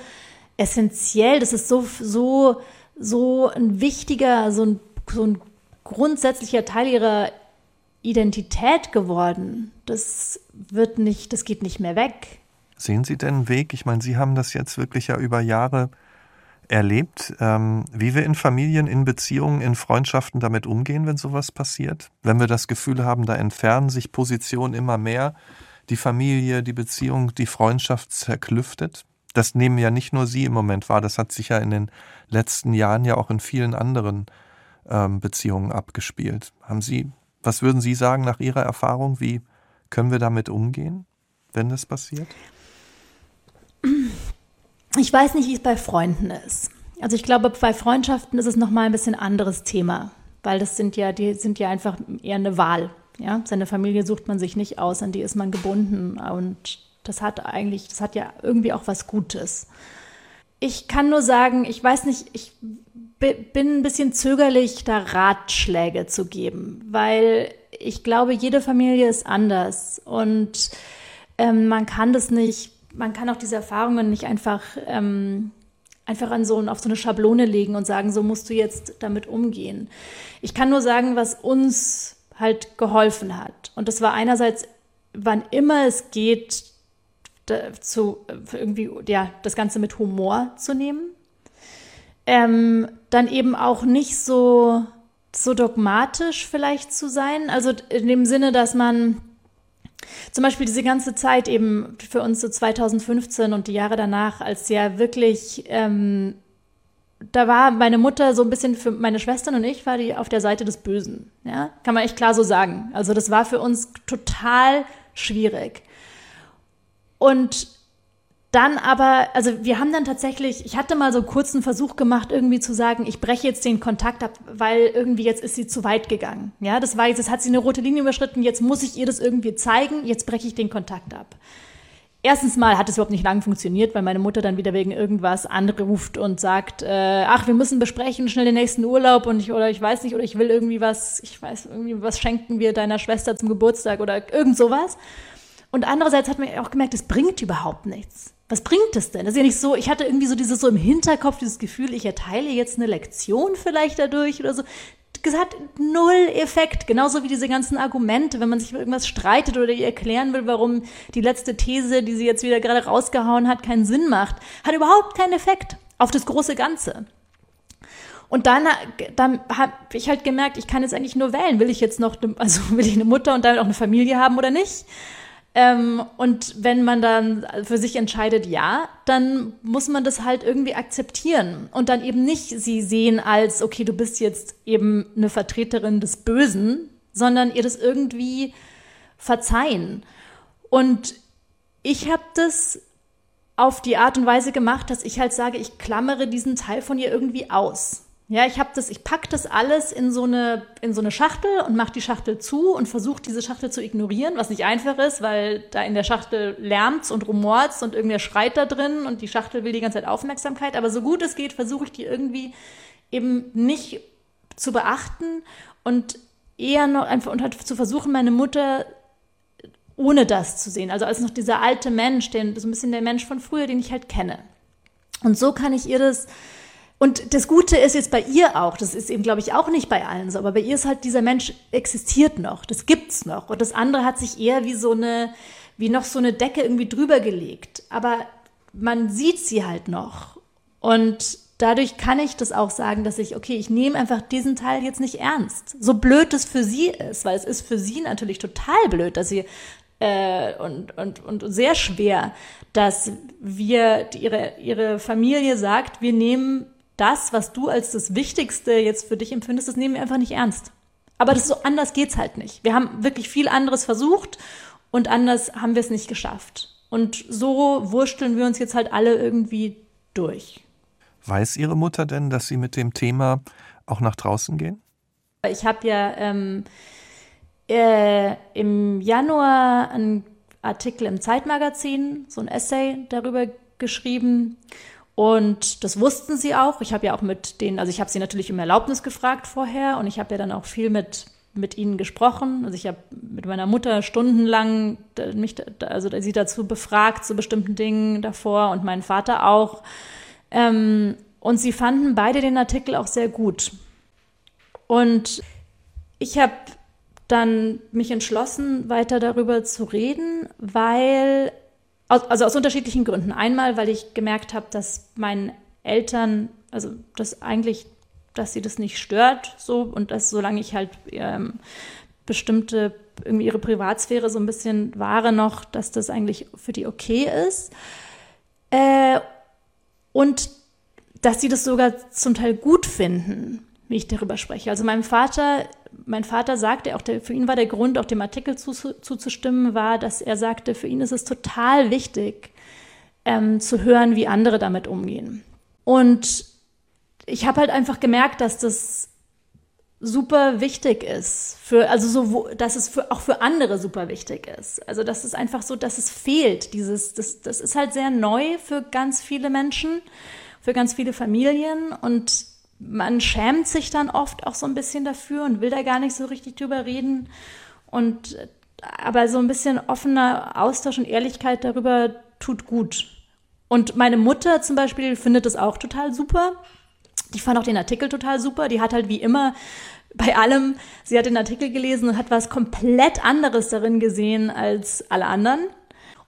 essentiell, das ist so, so, so ein wichtiger, so ein, so ein grundsätzlicher Teil ihrer Identität geworden. Das wird nicht, das geht nicht mehr weg. Sehen Sie denn einen Weg? Ich meine, Sie haben das jetzt wirklich ja über Jahre erlebt, ähm, wie wir in Familien, in Beziehungen, in Freundschaften damit umgehen, wenn sowas passiert? Wenn wir das Gefühl haben, da entfernen sich Positionen immer mehr, die Familie, die Beziehung, die Freundschaft zerklüftet? Das nehmen ja nicht nur Sie im Moment wahr, das hat sich ja in den letzten Jahren ja auch in vielen anderen ähm, Beziehungen abgespielt. Haben Sie, was würden Sie sagen nach Ihrer Erfahrung? Wie können wir damit umgehen, wenn das passiert? Ich weiß nicht, wie es bei Freunden ist. Also ich glaube, bei Freundschaften ist es nochmal ein bisschen anderes Thema, weil das sind ja, die sind ja einfach eher eine Wahl. Ja, seine Familie sucht man sich nicht aus, an die ist man gebunden und das hat eigentlich, das hat ja irgendwie auch was Gutes. Ich kann nur sagen, ich weiß nicht, ich bin ein bisschen zögerlich, da Ratschläge zu geben, weil ich glaube, jede Familie ist anders und ähm, man kann das nicht man kann auch diese Erfahrungen nicht einfach, ähm, einfach an so, auf so eine Schablone legen und sagen, so musst du jetzt damit umgehen. Ich kann nur sagen, was uns halt geholfen hat. Und das war einerseits, wann immer es geht, zu irgendwie, ja, das Ganze mit Humor zu nehmen. Ähm, dann eben auch nicht so, so dogmatisch vielleicht zu sein. Also in dem Sinne, dass man zum Beispiel diese ganze Zeit eben für uns so 2015 und die Jahre danach, als ja wirklich, ähm, da war meine Mutter so ein bisschen für meine Schwestern und ich war die auf der Seite des Bösen. Ja, kann man echt klar so sagen. Also das war für uns total schwierig. Und dann aber, also wir haben dann tatsächlich, ich hatte mal so einen kurzen Versuch gemacht, irgendwie zu sagen, ich breche jetzt den Kontakt ab, weil irgendwie jetzt ist sie zu weit gegangen. Ja, das war jetzt, jetzt hat sie eine rote Linie überschritten, jetzt muss ich ihr das irgendwie zeigen, jetzt breche ich den Kontakt ab. Erstens mal hat es überhaupt nicht lang funktioniert, weil meine Mutter dann wieder wegen irgendwas anruft und sagt, äh, ach, wir müssen besprechen, schnell den nächsten Urlaub und ich, oder ich weiß nicht, oder ich will irgendwie was, ich weiß, irgendwie was schenken wir deiner Schwester zum Geburtstag oder irgend sowas. Und andererseits hat man auch gemerkt, es bringt überhaupt nichts was bringt es denn? Das ist ja nicht so, ich hatte irgendwie so dieses so im Hinterkopf, dieses Gefühl, ich erteile jetzt eine Lektion vielleicht dadurch oder so. Das hat null Effekt. Genauso wie diese ganzen Argumente, wenn man sich über irgendwas streitet oder ihr erklären will, warum die letzte These, die sie jetzt wieder gerade rausgehauen hat, keinen Sinn macht, hat überhaupt keinen Effekt auf das große Ganze. Und dann, dann habe ich halt gemerkt, ich kann jetzt eigentlich nur wählen. Will ich jetzt noch, also will ich eine Mutter und damit auch eine Familie haben oder nicht? Ähm, und wenn man dann für sich entscheidet, ja, dann muss man das halt irgendwie akzeptieren und dann eben nicht sie sehen als, okay, du bist jetzt eben eine Vertreterin des Bösen, sondern ihr das irgendwie verzeihen. Und ich habe das auf die Art und Weise gemacht, dass ich halt sage, ich klammere diesen Teil von ihr irgendwie aus. Ja, ich habe das, ich pack das alles in so eine in so eine Schachtel und mache die Schachtel zu und versuche diese Schachtel zu ignorieren, was nicht einfach ist, weil da in der Schachtel lärmt's und rumort's und irgendwer schreit da drin und die Schachtel will die ganze Zeit Aufmerksamkeit. Aber so gut es geht, versuche ich die irgendwie eben nicht zu beachten und eher noch einfach und halt zu versuchen, meine Mutter ohne das zu sehen. Also als noch dieser alte Mensch, den, so ein bisschen der Mensch von früher, den ich halt kenne. Und so kann ich ihr das und das Gute ist jetzt bei ihr auch, das ist eben, glaube ich, auch nicht bei allen so, aber bei ihr ist halt, dieser Mensch existiert noch, das gibt's noch. Und das andere hat sich eher wie so eine, wie noch so eine Decke irgendwie drüber gelegt. Aber man sieht sie halt noch. Und dadurch kann ich das auch sagen, dass ich, okay, ich nehme einfach diesen Teil jetzt nicht ernst. So blöd es für sie ist, weil es ist für sie natürlich total blöd, dass sie äh, und, und, und sehr schwer, dass wir ihre, ihre Familie sagt, wir nehmen das, was du als das Wichtigste jetzt für dich empfindest, das nehmen wir einfach nicht ernst. Aber das ist so anders geht's halt nicht. Wir haben wirklich viel anderes versucht und anders haben wir es nicht geschafft. Und so wursteln wir uns jetzt halt alle irgendwie durch. Weiß Ihre Mutter denn, dass Sie mit dem Thema auch nach draußen gehen? Ich habe ja ähm, äh, im Januar einen Artikel im Zeitmagazin, so ein Essay darüber geschrieben. Und das wussten sie auch. Ich habe ja auch mit denen, also ich habe sie natürlich um Erlaubnis gefragt vorher und ich habe ja dann auch viel mit mit ihnen gesprochen. Also ich habe mit meiner Mutter stundenlang mich, also sie dazu befragt zu bestimmten Dingen davor und meinen Vater auch. Ähm, und sie fanden beide den Artikel auch sehr gut. Und ich habe dann mich entschlossen, weiter darüber zu reden, weil also aus unterschiedlichen Gründen. Einmal, weil ich gemerkt habe, dass meinen Eltern also das eigentlich, dass sie das nicht stört, so und dass solange ich halt ähm, bestimmte irgendwie ihre Privatsphäre so ein bisschen wahre noch, dass das eigentlich für die okay ist. Äh, und dass sie das sogar zum Teil gut finden, wie ich darüber spreche. Also meinem Vater, mein Vater sagte auch, der, für ihn war der Grund, auch dem Artikel zuzustimmen, war, dass er sagte, für ihn ist es total wichtig, ähm, zu hören, wie andere damit umgehen. Und ich habe halt einfach gemerkt, dass das super wichtig ist für also so dass es für auch für andere super wichtig ist also das ist einfach so dass es fehlt dieses das das ist halt sehr neu für ganz viele Menschen für ganz viele Familien und man schämt sich dann oft auch so ein bisschen dafür und will da gar nicht so richtig drüber reden und aber so ein bisschen offener Austausch und Ehrlichkeit darüber tut gut und meine Mutter zum Beispiel findet es auch total super die fand auch den Artikel total super. Die hat halt wie immer bei allem, sie hat den Artikel gelesen und hat was komplett anderes darin gesehen als alle anderen.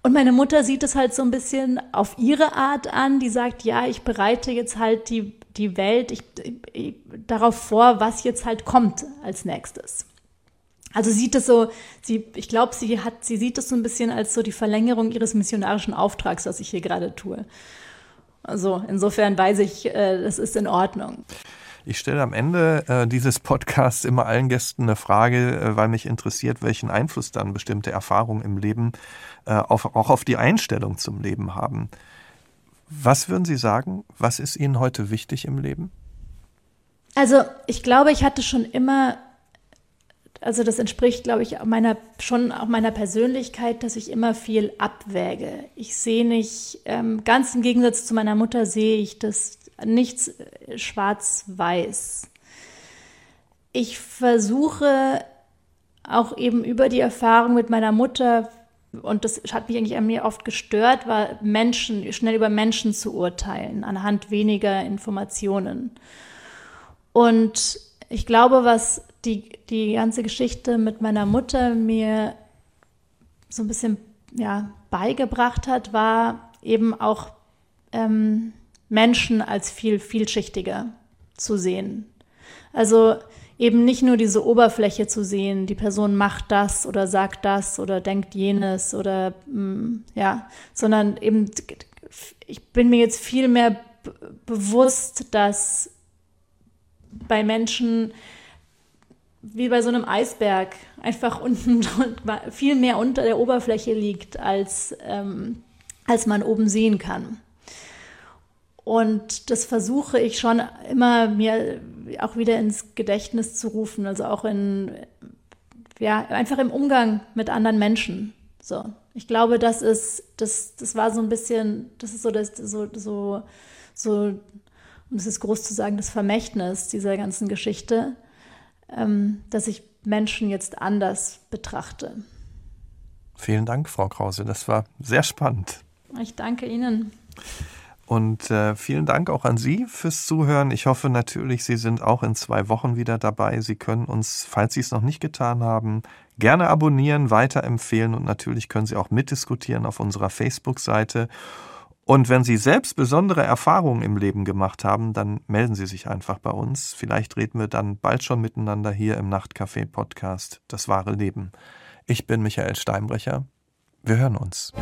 Und meine Mutter sieht es halt so ein bisschen auf ihre Art an. Die sagt, ja, ich bereite jetzt halt die, die Welt ich, ich, darauf vor, was jetzt halt kommt als nächstes. Also sieht es so, sie, ich glaube, sie hat, sie sieht es so ein bisschen als so die Verlängerung ihres missionarischen Auftrags, was ich hier gerade tue. Also insofern weiß ich, äh, das ist in Ordnung. Ich stelle am Ende äh, dieses Podcasts immer allen Gästen eine Frage, äh, weil mich interessiert, welchen Einfluss dann bestimmte Erfahrungen im Leben äh, auf, auch auf die Einstellung zum Leben haben. Was würden Sie sagen? Was ist Ihnen heute wichtig im Leben? Also ich glaube, ich hatte schon immer also das entspricht, glaube ich, meiner schon auch meiner Persönlichkeit, dass ich immer viel abwäge. Ich sehe nicht, ähm, ganz im Gegensatz zu meiner Mutter sehe ich das nichts äh, schwarz-weiß. Ich versuche auch eben über die Erfahrung mit meiner Mutter, und das hat mich eigentlich an mir oft gestört, war Menschen, schnell über Menschen zu urteilen, anhand weniger Informationen. Und ich glaube, was die, die ganze Geschichte mit meiner Mutter mir so ein bisschen ja, beigebracht hat, war eben auch ähm, Menschen als viel vielschichtiger zu sehen. Also eben nicht nur diese Oberfläche zu sehen, die Person macht das oder sagt das oder denkt jenes oder mm, ja, sondern eben ich bin mir jetzt viel mehr bewusst, dass bei Menschen wie bei so einem Eisberg einfach unten viel mehr unter der Oberfläche liegt, als, ähm, als man oben sehen kann. Und das versuche ich schon immer mir auch wieder ins Gedächtnis zu rufen, also auch in, ja, einfach im Umgang mit anderen Menschen. So. Ich glaube, das ist, das, das war so ein bisschen, das ist so, das, so, so, so, um es ist groß zu sagen, das Vermächtnis dieser ganzen Geschichte ähm, dass ich Menschen jetzt anders betrachte. Vielen Dank, Frau Krause. Das war sehr spannend. Ich danke Ihnen. Und äh, vielen Dank auch an Sie fürs Zuhören. Ich hoffe natürlich, Sie sind auch in zwei Wochen wieder dabei. Sie können uns, falls Sie es noch nicht getan haben, gerne abonnieren, weiterempfehlen und natürlich können Sie auch mitdiskutieren auf unserer Facebook-Seite. Und wenn Sie selbst besondere Erfahrungen im Leben gemacht haben, dann melden Sie sich einfach bei uns. Vielleicht reden wir dann bald schon miteinander hier im Nachtcafé Podcast Das wahre Leben. Ich bin Michael Steinbrecher. Wir hören uns.